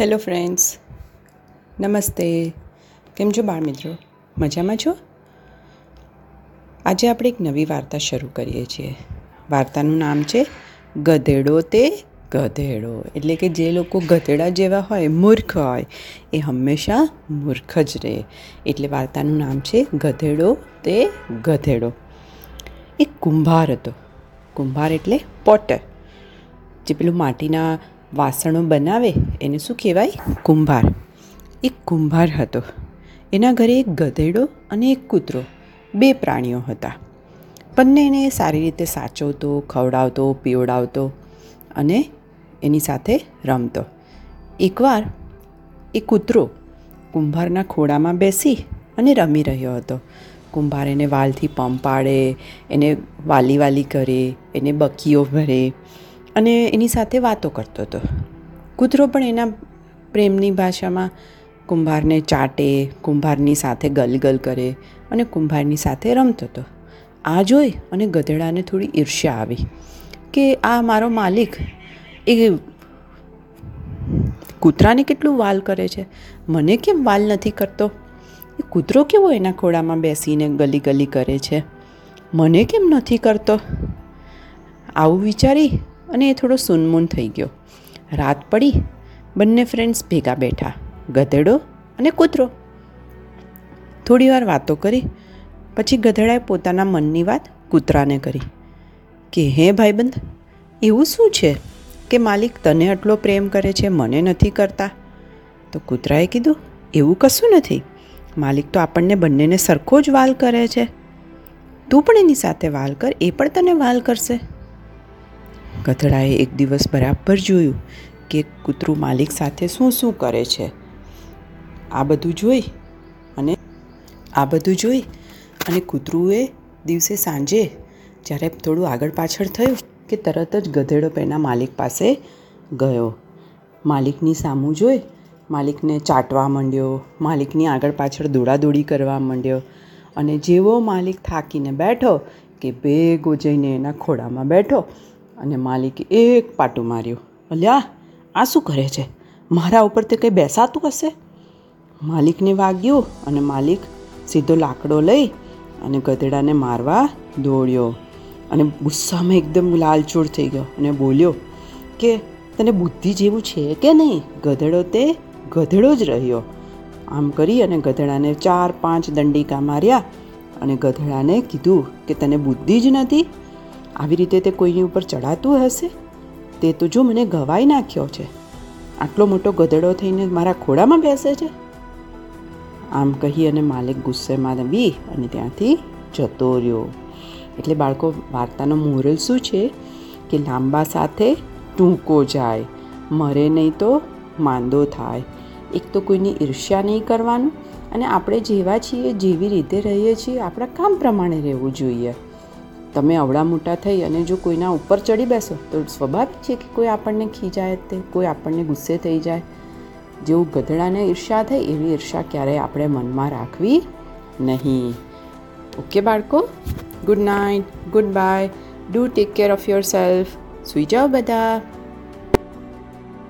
Hello friends નમસ્તે કેમ છો બાળ મિત્રો? મજામાં છો? આજે આપણે એક નવી વાર્તા શરૂ કરીએ છીએ. વાર્તાનું નામ છે ગધેડો તે ગધેડો. એટલે કે જે લોકો ગધેડા જેવા હોય, મૂર્ખ હોય, એ હંમેશા મૂર્ખ જ રહે. એટલે વાર્તાનું નામ છે ગધેડો તે ગધેડો. એક કુંભાર હતો. કુંભાર એટલે પોટર. જે પેલું માટીના વાસણો બનાવે, એને શું કહેવાય? કુંભાર. એક કુંભાર હતો. એના ઘરે એક ગધેડો અને એક કૂતરો, બે પ્રાણીઓ હતા. બંને એને સારી રીતે સાચવતો, ખવડાવતો, પીવડાવતો અને એની સાથે રમતો. એકવાર એ કૂતરો કુંભારના ખોળામાં બેસી અને રમી રહ્યો હતો. કુંભાર એને વાલથી પંપાડે એને વાલી વાલી કરે, એને બકીઓ ભરે અને એની સાથે વાતો કરતો હતો. કૂતરો પણ એના પ્રેમની ભાષામાં કુંભારને ચાટે, કુંભારની સાથે ગલગલ કરે અને કુંભારની સાથે રમતો હતો. આ જોઈ અને ગધેડાને થોડી ઈર્ષ્યા આવી કે આ મારો માલિક એ કૂતરાને કેટલું વાલ કરે છે? મને કેમ વાલ નથી કરતો? એ કૂતરો કેવો એના ખોળામાં બેસીને ગલી ગલી કરે છે? મને કેમ નથી કરતો? આવું વિચારી અને એ થોડો સુનમૂન થઈ ગયો. રાત પડી, બંને ફ્રેન્ડ્સ ભેગા બેઠા, ગધેડો અને કૂતરો. થોડીવાર વાતો કરી, પછી ગધેડાએ પોતાના મનની વાત કૂતરાને કરી. કે, હે ભાઈબંધ, એવું શું છે કે માલિક તને આટલો પ્રેમ કરે છે, મને નથી કરતા? તો કૂતરાએ કીધું, એવું કશું નથી. માલિક તો આપણને બંનેને સરખો જ વાલ કરે છે. તું પણ એની સાથે વાલ કર, એ પણ તને વાલ કરશે. ગધેડાએ એક દિવસ બરાબર જોયું કે કૂતરું માલિક સાથે શું શું કરે છે. આ બધું જોઈ અને આ બધું જોઈ અને કૂતરુંએ દિવસે સાંજે જ્યારે થોડું આગળ પાછળ થયું કે તરત જ ગધેડો પેના માલિક પાસે ગયો. માલિકની સામું જોઈ, માલિકને ચાટવા માંડ્યો, માલિકની આગળ પાછળ દોડાદોડી કરવા માંડ્યો અને જેવો માલિક થાકીને બેઠો કે ભેગો જઈને એના ખોળામાં બેઠો અને માલિકે એક પાટું માર્યું. અલ્યા, આ શું કરે છે? મારા ઉપર તે કંઈ બેસાતું હશે? માલિકને વાગ્યું અને માલિક સીધો લાકડો લઈ અને ગધેડાને મારવા દોડ્યો. અને ગુસ્સામાં એકદમ લાલચોળ થઈ ગયો અને બોલ્યો કે, તને બુદ્ધિ જેવું છે કે નહીં? ગધેડો તે ગધેડો જ રહ્યો. આમ કરી અને ગધેડાને ચાર પાંચ દંડિકા માર્યા અને ગધેડાને કીધું કે, તને બુદ્ધિ જ નથી આવી રીતે તે કોઈની ઉપર ચડાતું હશે? તે તો જો મને ગવાઈ નાખ્યો છે. આટલો મોટો ગધેડો થઈને મારા ખોડામાં બેસે છે? આમ કહી અને માલિક ગુસ્સેમાં આવી અને ત્યાંથી જતો રહ્યો. એટલે બાળકો, વાર્તાનો મોરલ શું છે? કે લાંબા સાથે ટૂંકો જાય, મરે નહીં તો માંદો થાય. એક તો કોઈની ઈર્ષ્યા નહીં કરવાનું અને આપણે જેવા છીએ, જેવી રીતે રહીએ છીએ, આપણા કામ પ્રમાણે રહેવું જોઈએ. તમે અવળા મોટા થઈ અને જો કોઈના ઉપર ચડી બેસો, તો સ્વાભાવિક છે કે કોઈ આપણને ખીજાય તે, કોઈ આપણને ગુસ્સે થઈ જાય. જેવું ગધડાને ઈર્ષા થઈ, એવી ઈર્ષા ક્યારેય આપણે મનમાં રાખવી નહીં. ઓકે બાળકો? Good night goodbye do take care of yourself સુઈ જાઓ બધા.